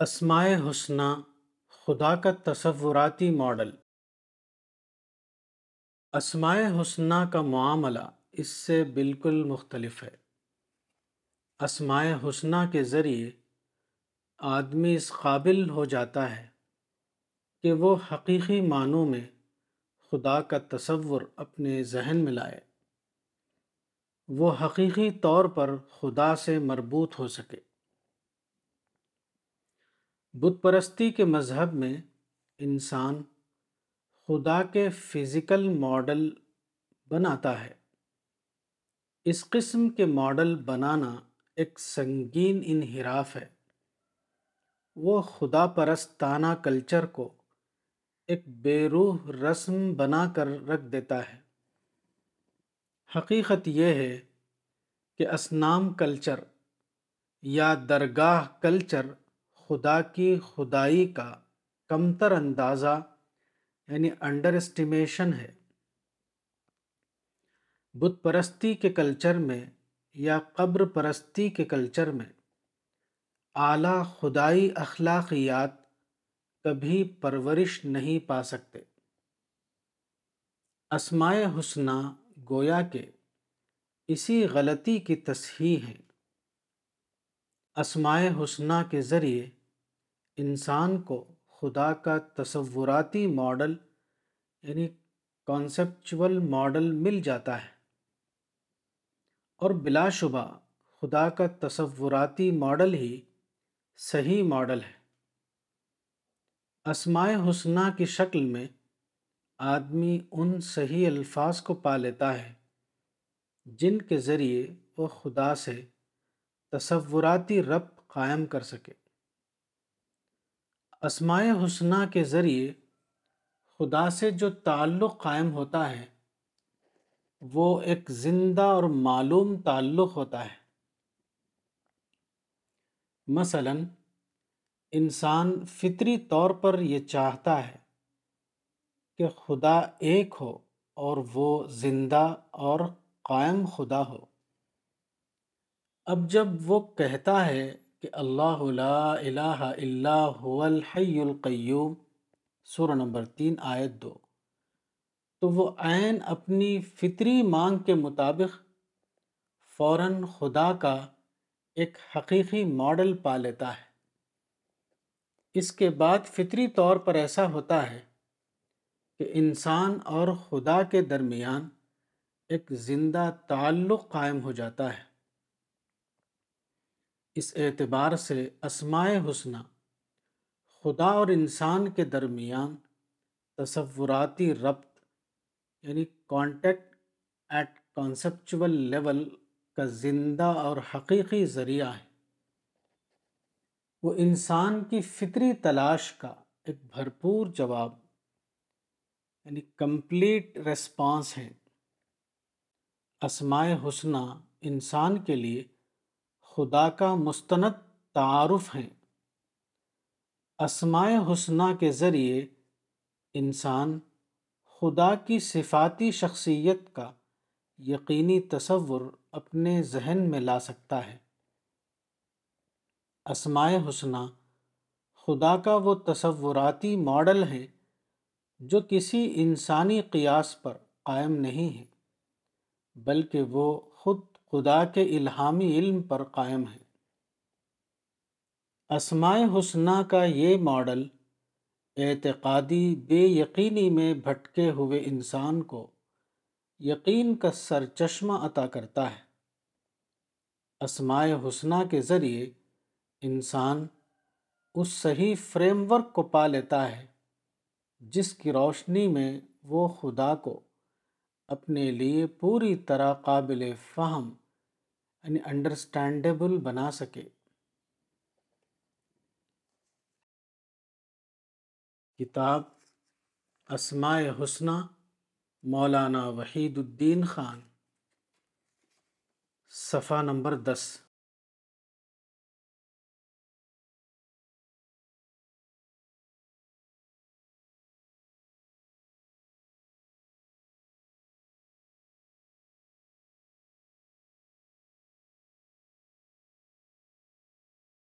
اسماء حسنہ، خدا کا تصوراتی ماڈل۔ اسماء حسنہ کا معاملہ اس سے بالکل مختلف ہے۔ اسماء حسنہ کے ذریعے آدمی اس قابل ہو جاتا ہے کہ وہ حقیقی معنوں میں خدا کا تصور اپنے ذہن میں لائے۔ وہ حقیقی طور پر خدا سے مربوط ہو سکے۔ بت پرستی کے مذہب میں انسان خدا کے فزیکل ماڈل بناتا ہے۔ اس قسم کے ماڈل بنانا ایک سنگین انحراف ہے۔ وہ خدا پرستانہ کلچر کو ایک بے روح رسم بنا کر رکھ دیتا ہے۔ حقیقت یہ ہے کہ اسنام کلچر یا درگاہ کلچر خدا کی خدائی کا کمتر اندازہ یعنی انڈر اسٹیمیشن ہے۔ بت پرستی کے کلچر میں یا قبر پرستی کے کلچر میں اعلیٰ خدائی اخلاقیات کبھی پرورش نہیں پا سکتے۔ اسماء حسنہ گویا کے اسی غلطی کی تصحیح ہے۔ اسماء حسنہ کے ذریعے انسان کو خدا کا تصوراتی ماڈل یعنی کانسیپچول ماڈل مل جاتا ہے۔ اور بلا شبہ خدا کا تصوراتی ماڈل ہی صحیح ماڈل ہے۔ اسماء حسنہ کی شکل میں آدمی ان صحیح الفاظ کو پا لیتا ہے، جن کے ذریعے وہ خدا سے تصوراتی ربط قائم کر سکے۔ اسماء حسنہ کے ذریعے خدا سے جو تعلق قائم ہوتا ہے، وہ ایک زندہ اور معلوم تعلق ہوتا ہے۔ مثلا، انسان فطری طور پر یہ چاہتا ہے کہ خدا ایک ہو اور وہ زندہ اور قائم خدا ہو۔ اب جب وہ کہتا ہے کہ اللہ لا الہ الا هو الحی القیوم، سورہ نمبر تین، آیت دو۔ تو وہ عین اپنی فطری مانگ کے مطابق فوراً خدا کا ایک حقیقی ماڈل پا لیتا ہے۔ اس کے بعد فطری طور پر ایسا ہوتا ہے کہ انسان اور خدا کے درمیان ایک زندہ تعلق قائم ہو جاتا ہے۔ اس اعتبار سے اسماء حسنہ، خدا اور انسان کے درمیان تصوراتی ربط یعنی کانٹیکٹ ایٹ کانسیپچول لیول کا زندہ اور حقیقی ذریعہ ہے۔ وہ انسان کی فطری تلاش کا ایک بھرپور جواب یعنی کمپلیٹ ریسپانس ہے۔ اسماء حسنہ انسان کے لیے خدا کا مستند تعارف ہیں۔ اسماء حسنہ کے ذریعے انسان خدا کی صفاتی شخصیت کا یقینی تصور اپنے ذہن میں لا سکتا ہے۔ اسماء حسنہ خدا کا وہ تصوراتی ماڈل ہے جو کسی انسانی قیاس پر قائم نہیں ہے بلکہ وہ خود خدا کے الہامی علم پر قائم ہے۔ اسماء حسنہ کا یہ ماڈل اعتقادی بے یقینی میں بھٹکے ہوئے انسان کو یقین کا سر چشمہ عطا کرتا ہے۔ اسماء حسنہ کے ذریعے انسان اس صحیح فریم ورک کو پا لیتا ہے جس کی روشنی میں وہ خدا کو اپنے لیے پوری طرح قابل فہم یعنی انڈرسٹینڈیبل بنا سکے۔ کتاب اسماء حسنہ مولانا وحید الدین خان، صفحہ نمبر دس۔